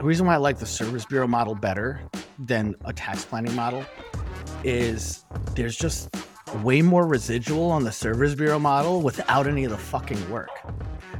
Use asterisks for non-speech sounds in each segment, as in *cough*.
The reason why I like the service bureau model better than a tax planning model is there's just way more residual on the service bureau model without any of the fucking work. *laughs*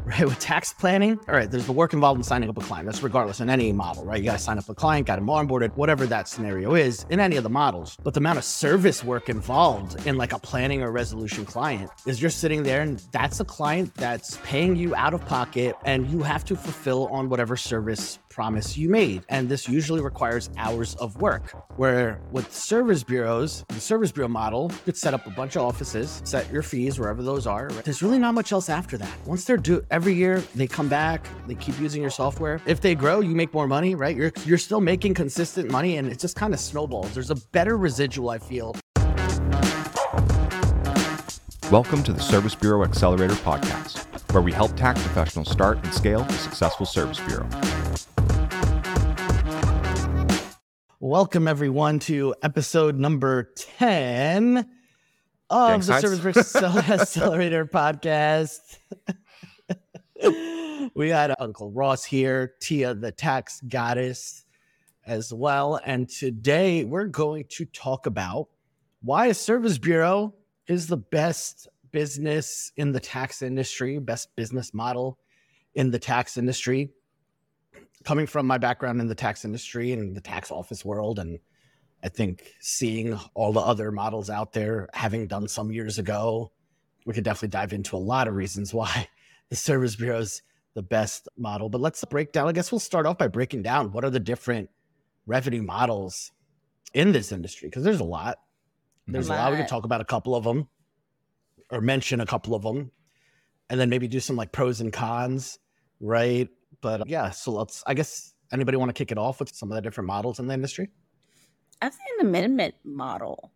Right with tax planning, all right, there's the work involved in signing up a client. That's regardless in any model, right? You got to sign up a client, got him onboarded, whatever that scenario is in any of the models. But the amount of service work involved in like a planning or resolution client is you're sitting there and that's a client that's paying you out of pocket and you have to fulfill on whatever service promise you made. And this usually requires hours of work. Where with service bureaus, the service bureau model, you could set up a bunch of offices, set your fees wherever those are. There's really not much else after that. Once they're due every year, they come back, they keep using your software. If they grow, you make more money, right? You're you're still making consistent money and it just kind of snowballs. There's a better residual, I feel. Welcome to the Service Bureau Accelerator podcast, where we help tax professionals start and scale a successful service bureau. Welcome, everyone, to episode number 10 of Thanks, the. Service *laughs* Accelerator podcast. *laughs* we had Uncle Ross here, Tia, the tax goddess, as well. And today we're going to talk about why a service bureau is the best business in the tax industry, best business model in the tax industry coming from my background in the tax industry and the tax office world and i think seeing all the other models out there having done some years ago we could definitely dive into a lot of reasons why *laughs* the service bureau is the best model. But let's break down i guess we'll start off by breaking down what are the different revenue models in this industry because there's a lot. There's a lot. We can talk about a couple of them or mention a couple of them and then maybe do some like pros and cons right but uh, yeah, so let's. I guess anybody want to kick it off with some of the different models in the industry? I've seen an amendment model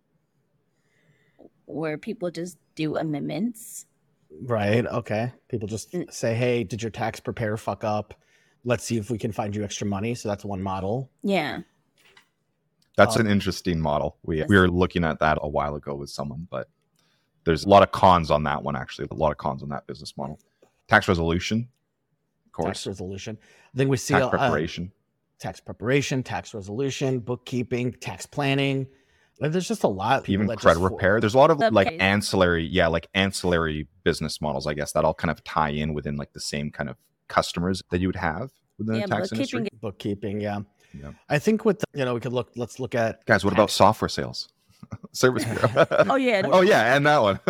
where people just do amendments. Right. Okay. People just Mm. say, "Hey, did your tax prepare fuck up? Let's see if we can find you extra money." So that's one model. Yeah. That's Um, an interesting model. We we were looking at that a while ago with someone, but there's a lot of cons on that one. Actually, a lot of cons on that business model. Tax resolution, of course. Tax resolution. Then we see Tax uh, preparation. tax preparation, tax resolution, bookkeeping, tax planning. Like, there's just a lot. of people even that credit just- repair. There's a lot of like ancillary, yeah, like ancillary business models. I guess that all kind of tie in within like the same kind of customers that you would have within Yeah, the tax industry. bookkeeping Bookkeeping. Yeah. Yeah. I think with the, you know we could look. Let's look at Guys, what about software sales? *laughs* Service *laughs* bureau. Oh yeah. *laughs* oh yeah, and that one.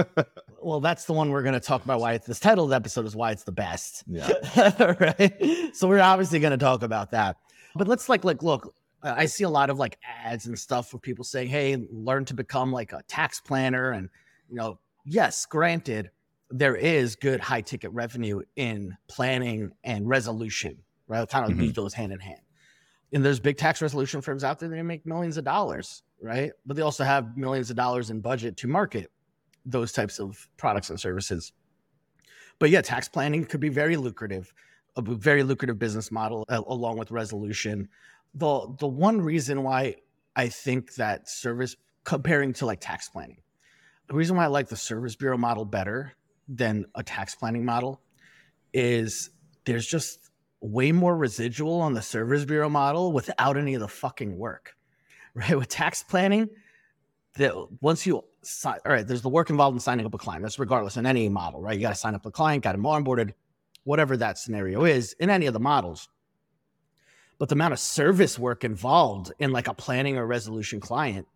Well, that's the one we're going to talk about. Why it's, this title of the episode is why it's the best. yeah. *laughs* right. So we're obviously going to talk about that. But let's like like look. I see a lot of like ads and stuff where people saying, "Hey, learn to become like a tax planner." And you know, yes, granted, there is good high ticket revenue in planning and resolution. Right, kind of Mhm. those hand in hand. And there's big tax resolution firms out there that make millions of dollars, right? But they also have millions of dollars in budget to market those types of products and services. But yeah, tax planning could be very lucrative, a very lucrative business model uh, along with resolution. The the one reason why I think that service comparing to like tax planning, the reason why I like the service bureau model better than a tax planning model is there's just way more residual on the service bureau model without any of the fucking work. *laughs* Right? With tax planning, that once you sign, all right, there's the work involved in signing up a client. That's regardless in any model, right? You got to sign up a client, got him onboarded, whatever that scenario is in any of the models. But the amount of service work involved in like a planning or resolution client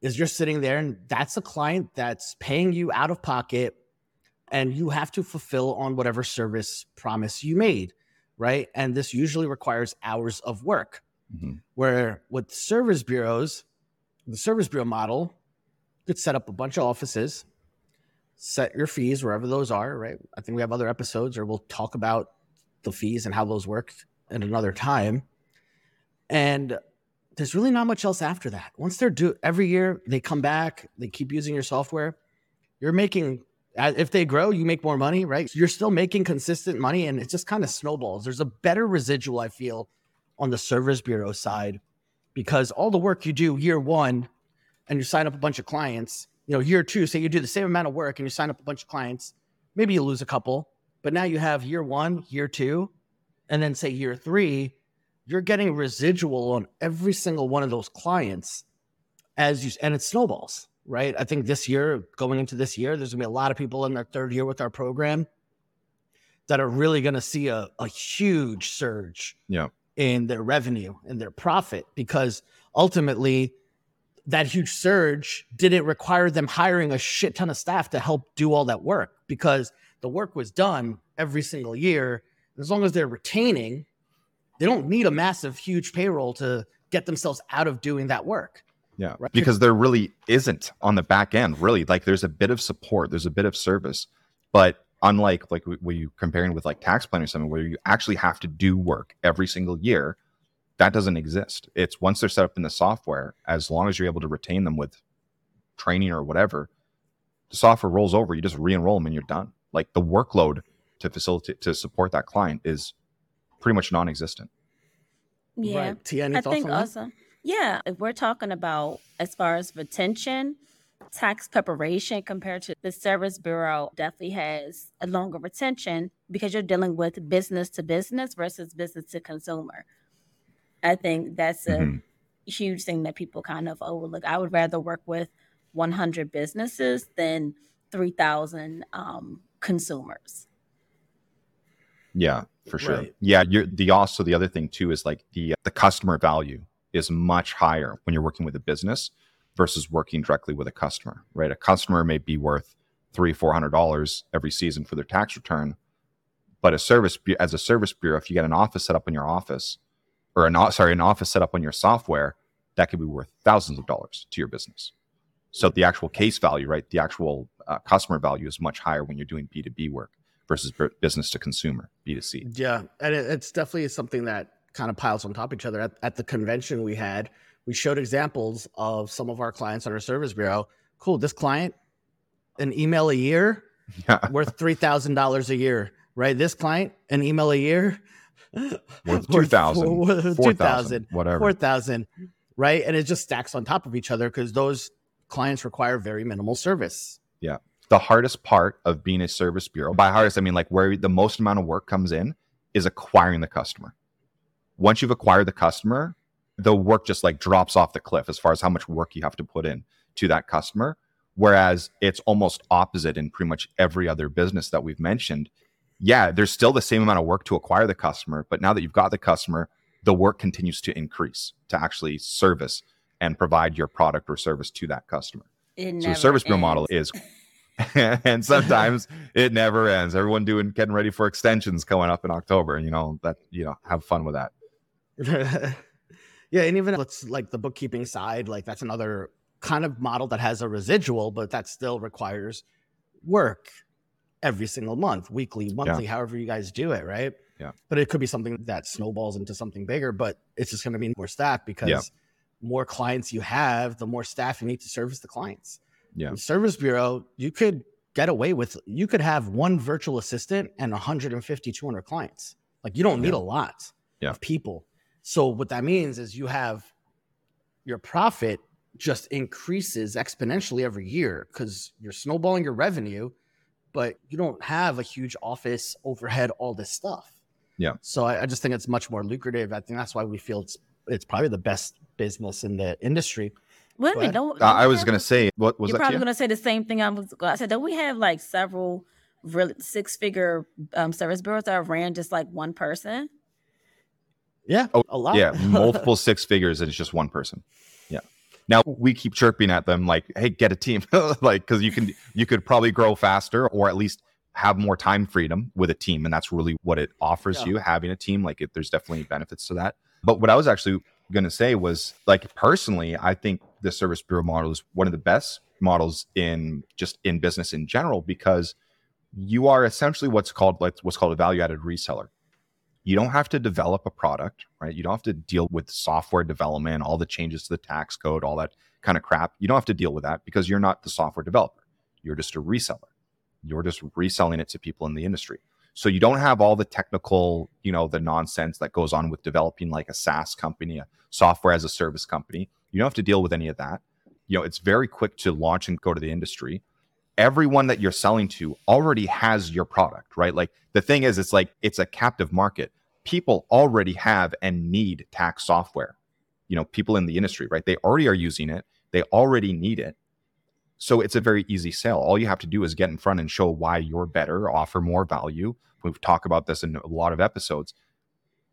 is you're sitting there and that's a client that's paying you out of pocket and you have to fulfill on whatever service promise you made, right? And this usually requires hours of work Mhm. where with service bureaus, the service bureau model, could set up a bunch of offices, set your fees wherever those are, right? I think we have other episodes or we'll talk about the fees and how those work at another time. And there's really not much else after that. Once they're due every year, they come back, they keep using your software. You're making if they grow, you make more money, right? You're still making consistent money and it just kind of snowballs. There's a better residual, I feel, on the service bureau side because all the work you do year one and you sign up a bunch of clients, you know, year two, say you do the same amount of work and you sign up a bunch of clients, maybe you lose a couple, but now you have year one, year two, and then say year three, you're getting residual on every single one of those clients as you and it snowballs, right? I think this year, going into this year, there's gonna be a lot of people in their third year with our program that are really gonna see a, a huge surge Yeah. in their revenue and their profit because ultimately that huge surge didn't require them hiring a shit ton of staff to help do all that work because the work was done every single year. As long as they're retaining, they don't need a massive, huge payroll to get themselves out of doing that work. Yeah. Right. Because there really isn't on the back end, really. Like there's a bit of support, there's a bit of service. But unlike like when you comparing with like tax planning or something where you actually have to do work every single year, that doesn't exist. It's once they're set up in the software, as long as you're able to retain them with training or whatever, the software rolls over, you just re-enroll them and you're done. Like the workload to facilitate to support that client is pretty much non-existent. Yeah. Right. Tia, any I think on that? yeah, if we're talking about as far as retention, tax preparation compared to the service bureau definitely has a longer retention because you're dealing with business to business versus business to consumer. I think that's a Mhm. huge thing that people kind of overlook. I would rather work with 100 businesses than 3,000 um, consumers. Yeah, for sure. Right. Yeah, you're the also the other thing too is like the the customer value is much higher when you're working with a business versus working directly with a customer, right? A customer may be worth three, four hundred dollars every season for their tax return, but a service as a service bureau, if you get an office set up in your office, or an sorry, an office set up on your software, that could be worth thousands of dollars to your business. So the actual case value, right? The actual uh, customer value is much higher when you're doing B two B work versus bu- business to consumer B two C. Yeah, and it, it's definitely something that kind of piles on top of each other. At, at the convention we had, we showed examples of some of our clients on our service bureau. Cool, this client, an email a year *laughs* Yeah, worth three thousand dollars a year, right? This client, an email a year *laughs* worth two thousand, two four thousand, thousand, whatever. four thousand, right? And it just stacks on top of each other because those clients require very minimal service. Yeah. The hardest part of being a service bureau by hardest i mean like where the most amount of work comes in is acquiring the customer once you've acquired the customer the work just like drops off the cliff as far as how much work you have to put in to that customer whereas it's almost opposite in pretty much every other business that we've mentioned yeah there's still the same amount of work to acquire the customer but now that you've got the customer the work continues to increase to actually service and provide your product or service to that customer It so the service bureau model is, *laughs* and sometimes it never ends. Everyone doing getting ready for extensions coming up in October, and you know that you know have fun with that. *laughs* yeah, and even let's like the bookkeeping side, like that's another kind of model that has a residual, but that still requires work every single month, weekly, monthly, however you guys do it, right? Yeah. But it could be something that snowballs into something bigger, but it's just going to be more staff because Yeah. more clients you have, the more staff you need to service the clients. Yeah. In Service Bureau, you could get away with you could have one virtual assistant and 150 200 clients. Like you don't need Yeah. a lot Yeah. of people. So what that means is you have your profit just increases exponentially every year because you're snowballing your revenue, but you don't have a huge office overhead, all this stuff. Yeah. So I, I just think it's much more lucrative. I think that's why we feel it's it's probably the best business in the industry. Wait a minute. Don't, don't I was have gonna say, what was You're that? probably going to say the same thing I was. I said, don't we have like several really six figure um, service bureaus that are ran just like one person? Yeah. Oh, a lot. yeah, *laughs* multiple six figures, and it's just one person. Now we keep chirping at them like, "Hey, get a team!" *laughs* like because you can you could probably grow faster or at least have more time freedom with a team, and that's really what it offers Yeah. you having a team. Like, it, there's definitely benefits to that. But what I was actually going to say was, like, personally, I think the service bureau model is one of the best models in just in business in general because you are essentially what's called like what's called a value added reseller you don't have to develop a product, right? You don't have to deal with software development, all the changes to the tax code, all that kind of crap. You don't have to deal with that because you're not the software developer. You're just a reseller. You're just reselling it to people in the industry. So you don't have all the technical, you know, the nonsense that goes on with developing like a SaaS company, a software as a service company. You don't have to deal with any of that. You know, it's very quick to launch and go to the industry everyone that you're selling to already has your product, right? Like the thing is, it's like it's a captive market. people already have and need tax software. You know, people in the industry, right? They already are using it. They already need it. So it's a very easy sale. All you have to do is get in front and show why you're better, offer more value. We've talked about this in a lot of episodes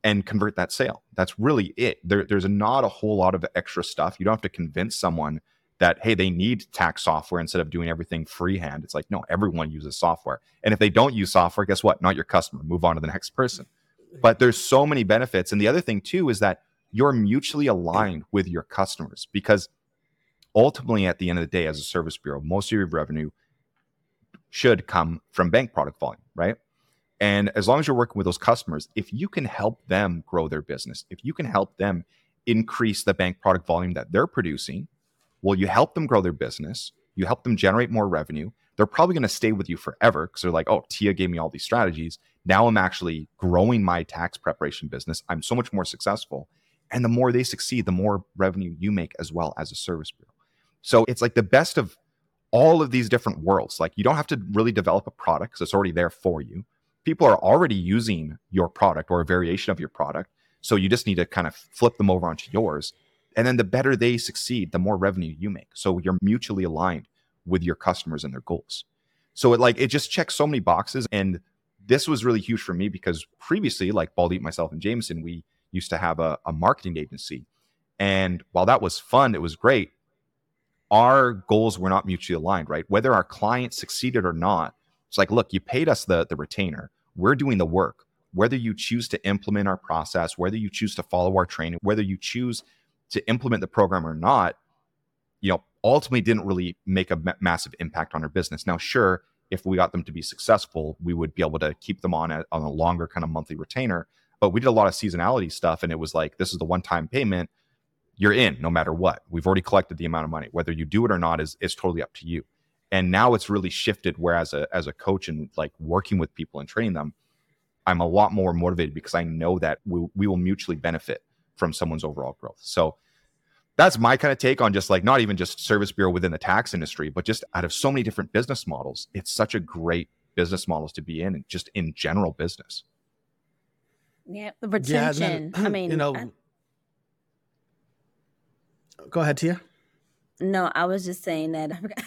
and convert that sale. That's really it. There, there's not a whole lot of extra stuff. You don't have to convince someone that, hey, they need tax software instead of doing everything freehand. It's like, no, everyone uses software. And if they don't use software, guess what? Not your customer. Move on to the next person. But there's so many benefits. And the other thing, too, is that you're mutually aligned with your customers because ultimately at the end of the day as a service bureau most of your revenue should come from bank product volume right and as long as you're working with those customers if you can help them grow their business if you can help them increase the bank product volume that they're producing well you help them grow their business you help them generate more revenue they're probably going to stay with you forever because they're like oh tia gave me all these strategies now i'm actually growing my tax preparation business i'm so much more successful and the more they succeed the more revenue you make as well as a service bureau so it's like the best of all of these different worlds. Like you don't have to really develop a product because it's already there for you. People are already using your product or a variation of your product. So you just need to kind of flip them over onto yours. And then the better they succeed, the more revenue you make. So you're mutually aligned with your customers and their goals. So it like it just checks so many boxes. And this was really huge for me because previously, like Baldeep, myself, and Jameson, we used to have a, a marketing agency. And while that was fun, it was great our goals were not mutually aligned, right? Whether our client succeeded or not, it's like, look, you paid us the, the retainer. We're doing the work. Whether you choose to implement our process, whether you choose to follow our training, whether you choose to implement the program or not, you know, ultimately didn't really make a ma- massive impact on our business. Now, sure, if we got them to be successful, we would be able to keep them on a, on a longer kind of monthly retainer. But we did a lot of seasonality stuff, and it was like, this is the one time payment you're in no matter what. We've already collected the amount of money. Whether you do it or not is is totally up to you. And now it's really shifted where as a as a coach and like working with people and training them, I'm a lot more motivated because I know that we, we will mutually benefit from someone's overall growth. So that's my kind of take on just like not even just service bureau within the tax industry, but just out of so many different business models. It's such a great business models to be in and just in general business. Yeah, the retention. Yeah, then, I *clears throat* mean, you know, I, Go ahead, Tia. No, I was just saying that. *laughs*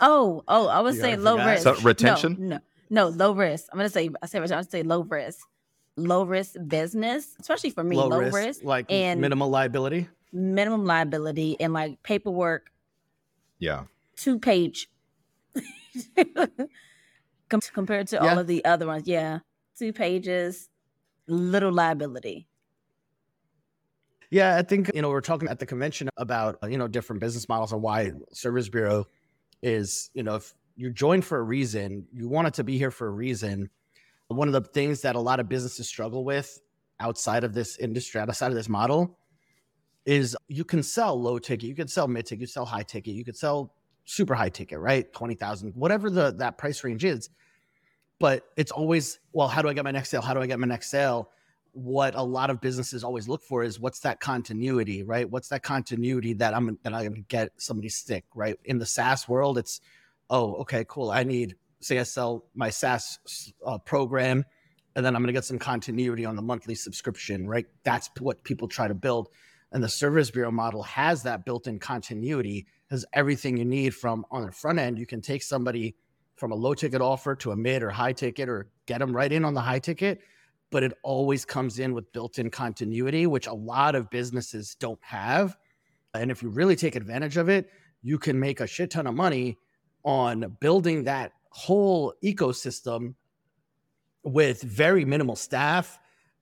oh, oh, I was you saying low risk. So, retention? No, no, no, low risk. I'm gonna say I say I'm gonna say low risk. Low risk business, especially for me, low, low risk, risk, like and minimal liability. Minimum liability and like paperwork. Yeah. Two page. *laughs* compared to yeah. all of the other ones. Yeah. Two pages, little liability. Yeah, I think you know we're talking at the convention about you know different business models and why Service Bureau is you know if you joined for a reason, you wanted to be here for a reason. One of the things that a lot of businesses struggle with outside of this industry, outside of this model, is you can sell low ticket, you can sell mid ticket, you sell high ticket, you could sell super high ticket, right? Twenty thousand, whatever the that price range is. But it's always well, how do I get my next sale? How do I get my next sale? what a lot of businesses always look for is what's that continuity, right? What's that continuity that I'm that I'm gonna get somebody stick, right? In the SaaS world, it's oh, okay, cool. I need say I sell my SaaS uh, program, and then I'm gonna get some continuity on the monthly subscription, right? That's what people try to build, and the service bureau model has that built-in continuity, has everything you need from on the front end. You can take somebody from a low ticket offer to a mid or high ticket, or get them right in on the high ticket but it always comes in with built in continuity, which a lot of businesses don't have. And if you really take advantage of it, you can make a shit ton of money on building that whole ecosystem with very minimal staff,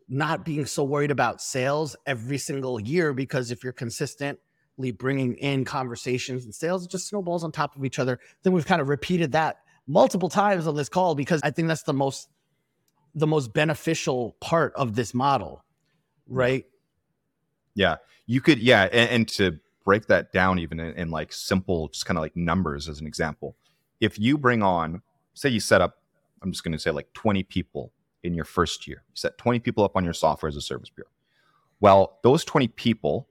not being so worried about sales every single year. Because if you're consistently bringing in conversations and sales, just snowballs on top of each other. Then we've kind of repeated that multiple times on this call because I think that's the most the most beneficial part of this model, right? Yeah, you could, yeah, and, and to break that down even in, in like simple, just kind of like numbers as an example. If you bring on, say, you set up, I'm just going to say like 20 people in your first year, you set 20 people up on your software as a service bureau. Well, those 20 people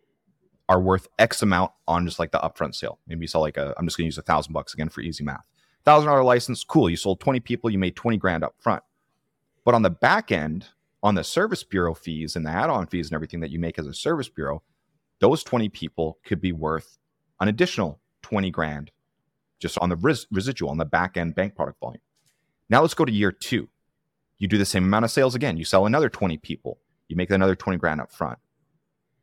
are worth X amount on just like the upfront sale. Maybe you sell like a, I'm just going to use a thousand bucks again for easy math. Thousand dollar license, cool. You sold 20 people, you made 20 grand up front But on the back end, on the service bureau fees and the add-on fees and everything that you make as a service bureau, those 20 people could be worth an additional 20 grand just on the res- residual on the back end bank product volume. Now let's go to year two. You do the same amount of sales again. You sell another 20 people. You make another 20 grand up front.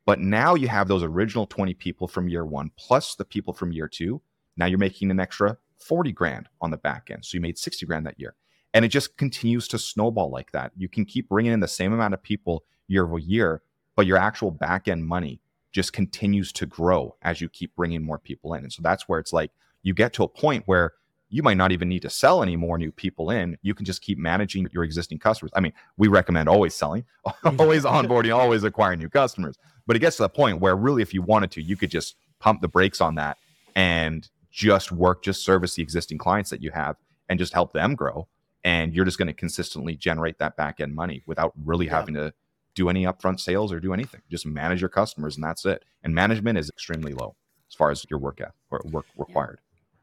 But now you have those original 20 people from year one plus the people from year two. Now you're making an extra 40 grand on the back end. So you made 60 grand that year. And it just continues to snowball like that. You can keep bringing in the same amount of people year over year, but your actual back end money just continues to grow as you keep bringing more people in. And so that's where it's like you get to a point where you might not even need to sell any more new people in. You can just keep managing your existing customers. I mean, we recommend always selling, *laughs* always *laughs* onboarding, always acquiring new customers. But it gets to the point where really, if you wanted to, you could just pump the brakes on that and just work, just service the existing clients that you have and just help them grow. And you're just going to consistently generate that back end money without really yeah. having to do any upfront sales or do anything. Just manage your customers and that's it. And management is extremely low as far as your work at or work required.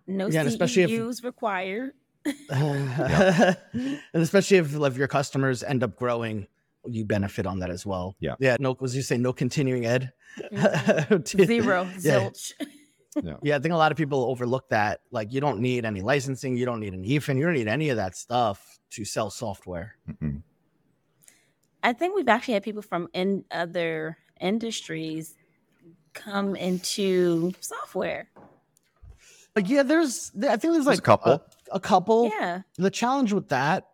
No yeah, especially if, required. *laughs* *laughs* and especially if, if your customers end up growing, you benefit on that as well. Yeah. Yeah. No, was you say no continuing ed? Mm-hmm. *laughs* Zero. yeah. Zilch. yeah. yeah. I think a lot of people overlook that. Like, you don't need any licensing, you don't need an EFIN, you don't need any of that stuff to sell software. Mm-hmm. I think we've actually had people from in other industries come into software. Like, yeah, there's, I think there's like there's a couple. A, a couple. Yeah. The challenge with that,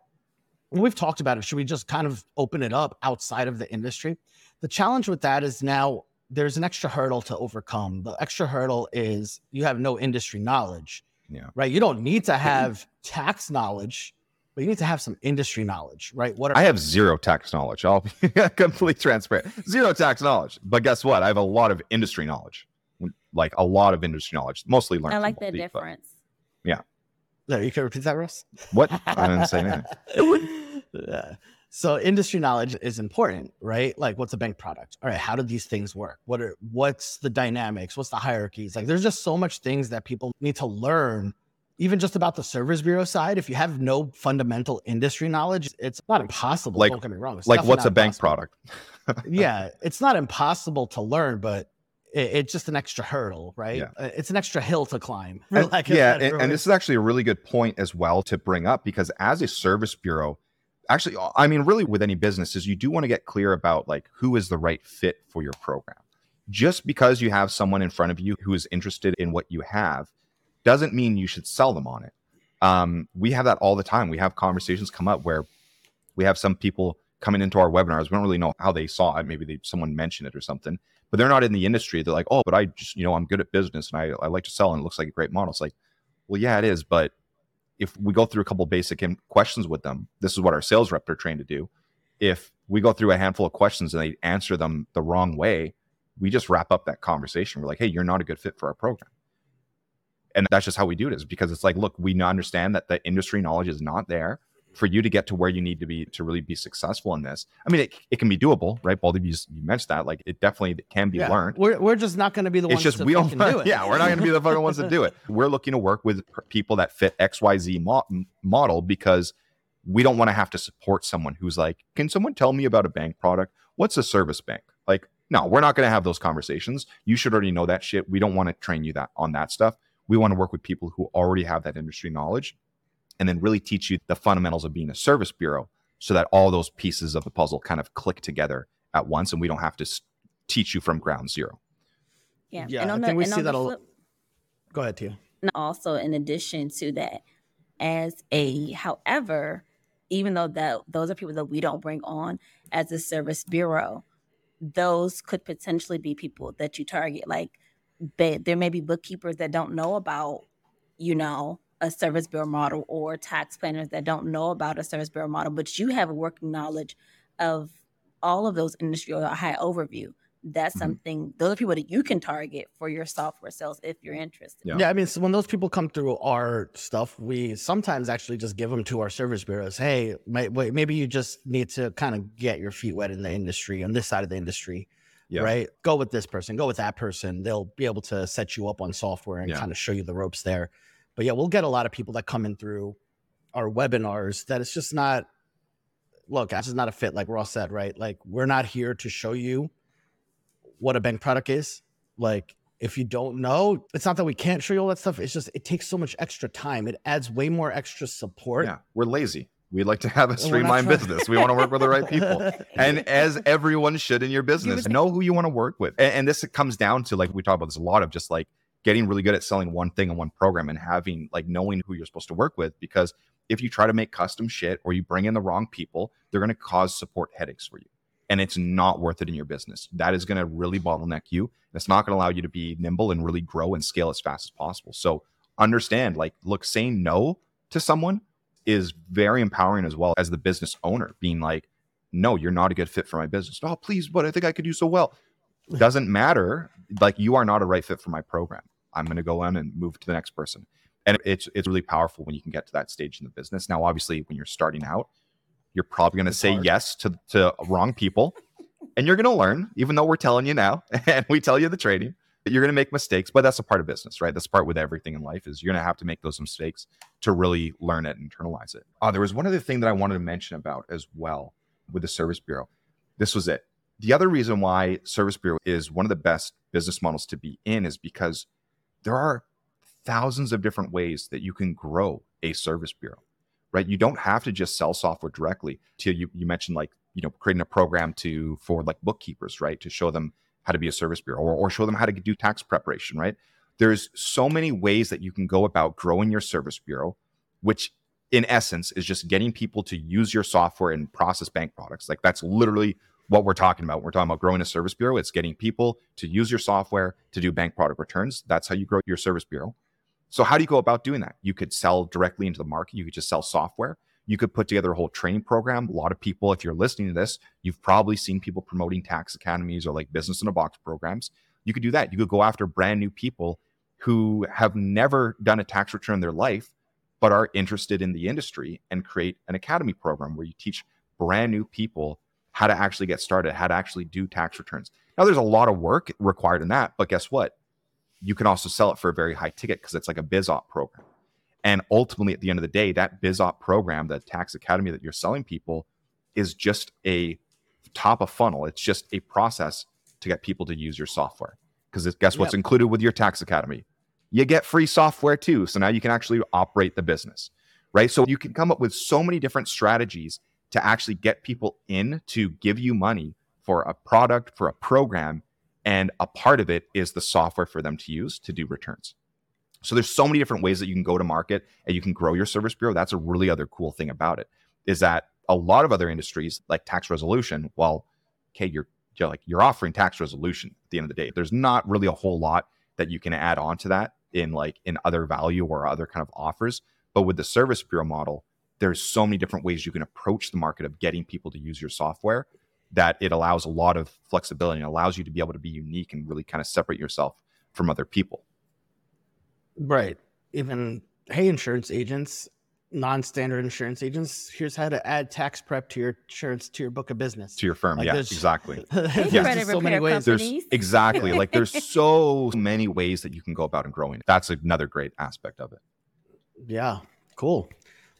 we've talked about it. Should we just kind of open it up outside of the industry? The challenge with that is now there's an extra hurdle to overcome. The extra hurdle is you have no industry knowledge. Yeah. Right. You don't need to have tax knowledge, but you need to have some industry knowledge, right? What are- I have zero tax knowledge. I'll be *laughs* completely transparent. Zero tax knowledge. But guess what? I have a lot of industry knowledge like a lot of industry knowledge, mostly learned. I like the difference. Yeah. There, you can repeat that, Ross. What? I didn't say anything. *laughs* yeah. So industry knowledge is important, right? Like what's a bank product? All right, how do these things work? What are what's the dynamics? What's the hierarchies? Like there's just so much things that people need to learn even just about the service bureau side, if you have no fundamental industry knowledge, it's not impossible. Like, don't get me wrong. It's like what's a bank product? *laughs* yeah, it's not impossible to learn, but it, it's just an extra hurdle, right? Yeah. Uh, it's an extra hill to climb. *laughs* Like yeah, and, and this is actually a really good point as well to bring up because as a service bureau, actually, uh, I mean, really with any businesses, you do want to get clear about like who is the right fit for your program. Just because you have someone in front of you who is interested in what you have doesn't mean you should sell them on it. Um, we have that all the time. We have conversations come up where we have some people coming into our webinars. We don't really know how they saw it. Maybe they someone mentioned it or something but they're not in the industry. They're like, oh, but I just, you know, I'm good at business and I, I like to sell and it looks like a great model. It's like, well, yeah, it is. But if we go through a couple basic questions with them, this is what our sales rep are trained to do. If we go through a handful of questions and they answer them the wrong way, we just wrap up that conversation. We're like, hey, you're not a good fit for our program. And that's just how we do it is because it's like, look, we understand that the industry knowledge is not there for you to get to where you need to be to really be successful in this. I mean, it, it can be doable, right? Both of you, you mentioned that. Like, it definitely can be yeah. learned. We're, we're just not going to be the it's ones just we don't do it. *laughs* Yeah, we're not going to be the fucking ones to do it. We're looking to work with people that fit XYZ mo- model because we don't want to have to support someone who's like, can someone tell me about a bank product? What's a service bank? Like, no, we're not going to have those conversations. You should already know that shit. We don't want to train you that on that stuff. We want to work with people who already have that industry knowledge and then really teach you the fundamentals of being a service bureau so that all those pieces of the puzzle kind of click together at once and we don't have to teach you from ground zero. Yeah. Yeah. I the, think we see that a lot. Go ahead, Tia. And also, in addition to that, as a, however, even though that those are people that we don't bring on as a service bureau, those could potentially be people that you target. Like, there may be bookkeepers that don't know about, you know, a service bureau model or tax planners that don't know about a service bureau model, but you have a working knowledge of all of those industry or a high overview. That's mm-hmm. something, those are people that you can target for your software sales if you're interested. Yeah. yeah, I mean, so when those people come through our stuff, we sometimes actually just give them to our service bureaus. Hey, maybe you just need to kind of get your feet wet in the industry, on this side of the industry. Yeah. right? Go with this person, go with that person. They'll be able to set you up on software and yeah. kind of show you the ropes there. But yeah, we'll get a lot of people that come in through our webinars that it's just not look, this is not a fit, like Ross said, right? Like, we're not here to show you what a bank product is. Like, if you don't know, it's not that we can't show you all that stuff. It's just it takes so much extra time. It adds way more extra support. Yeah, we're lazy. We'd like to have a streamlined business. We want to work with the right *laughs* people. and as everyone should in your business, know who you want to work with. And, and this comes down to like we talk about this a lot of just like getting really good at selling one thing in one program and having like knowing who you're supposed to work with. Because if you try to make custom shit or you bring in the wrong people, they're going to cause support headaches for you. And it's not worth it in your business. That is going to really bottleneck you. And it's not going to allow you to be nimble and really grow and scale as fast as possible. So understand like, look, saying no to someone is very empowering as well as the business owner being like, no, you're not a good fit for my business. Oh, please, but I think I could do so well. *laughs* Doesn't matter. Like you are not a right fit for my program. I'm going to go on and move to the next person. And it's it's really powerful when you can get to that stage in the business. Now, obviously, when you're starting out, you're probably going to say hard. yes to to wrong people, and you're going to learn. Even though we're telling you now, *laughs* and we tell you the training, you're going to make mistakes. But that's a part of business, right? That's part with everything in life is you're going to have to make those mistakes to really learn it and internalize it. Oh, there was one other thing that I wanted to mention about as well with the service bureau. This was it. The other reason why service bureau is one of the best business models to be in is because there are thousands of different ways that you can grow a service bureau, right? You don't have to just sell software directly. To you, you mentioned like you know creating a program to for like bookkeepers, right, to show them how to be a service bureau or, or show them how to do tax preparation, right? There's so many ways that you can go about growing your service bureau, which in essence is just getting people to use your software and process bank products. Like that's literally what we're talking about. We're talking about growing a service bureau. It's getting people to use your software to do bank product returns. That's how you grow your service bureau. So how do you go about doing that? You could sell directly into the market. You could just sell software. You could put together a whole training program. A lot of people, if you're listening to this, you've probably seen people promoting tax academies or like business in a box programs. You could do that. You could go after brand new people who have never done a tax return in their life, but are interested in the industry and create an academy program where you teach brand new people how to actually get started, how to actually do tax returns. Now, there's a lot of work required in that, but guess what? You can also sell it for a very high ticket because it's like a biz op program. And ultimately, at the end of the day, that biz op program, the tax academy that you're selling people, is just a top of funnel. It's just a process to get people to use your software. Because guess what's Yep. included with your tax academy? You get free software too. So now you can actually operate the business, right? So you can come up with so many different strategies to actually get people in to give you money for a product, for a program. And a part of it is the software for them to use to do returns. So there's so many different ways that you can go to market and you can grow your service bureau. That's a really other cool thing about it is that a lot of other industries like tax resolution, well, okay, you're, you're like you're offering tax resolution at the end of the day. There's not really a whole lot that you can add on to that in like in other value or other kind of offers. But with the service bureau model, there's so many different ways you can approach the market of getting people to use your software that it allows a lot of flexibility and allows you to be able to be unique and really kind of separate yourself from other people. Right. Even hey, insurance agents, non-standard insurance agents. Here's how to add tax prep to your insurance to your book of business. to your firm. Like yeah, there's- exactly. *laughs* There's Hey, just credit so many repair ways. There's exactly like there's *laughs* so many ways that you can go about and growing. That's another great aspect of it. Yeah, cool.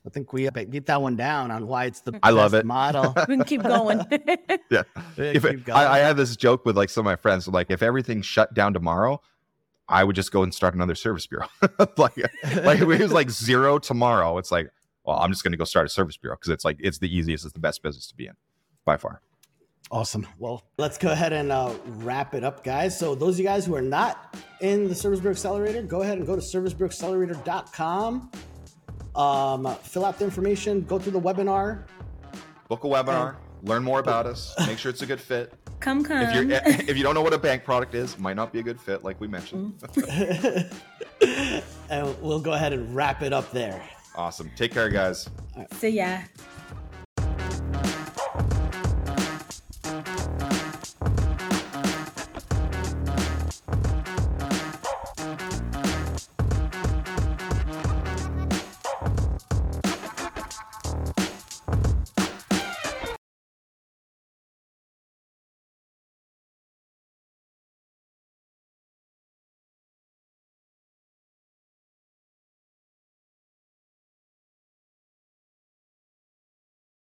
I think we beat that one down on why it's the I love it. model. *laughs* We can keep going. Yeah. Yeah, If keep it, going. I, I have this joke with like some of my friends, like if everything shut down tomorrow, I would just go and start another service bureau. *laughs* like, like it was like zero tomorrow, it's like, well, I'm just going to go start a service bureau because it's like it's the easiest, it's the best business to be in by far. Awesome. Well, let's go ahead and uh, wrap it up, guys. So, those of you guys who are not in the Service Bureau Accelerator, go ahead and go to servicebureauaccelerator.com. Um, fill out the information, go through the webinar. Book a webinar, learn more about us, make sure it's a good fit. Come, come. If you if you don't know what a *laughs* bank product is, might not be a good fit, like we mentioned. Mm. *laughs* *laughs* and we'll go ahead and wrap it up there. awesome. Take care, guys. See ya.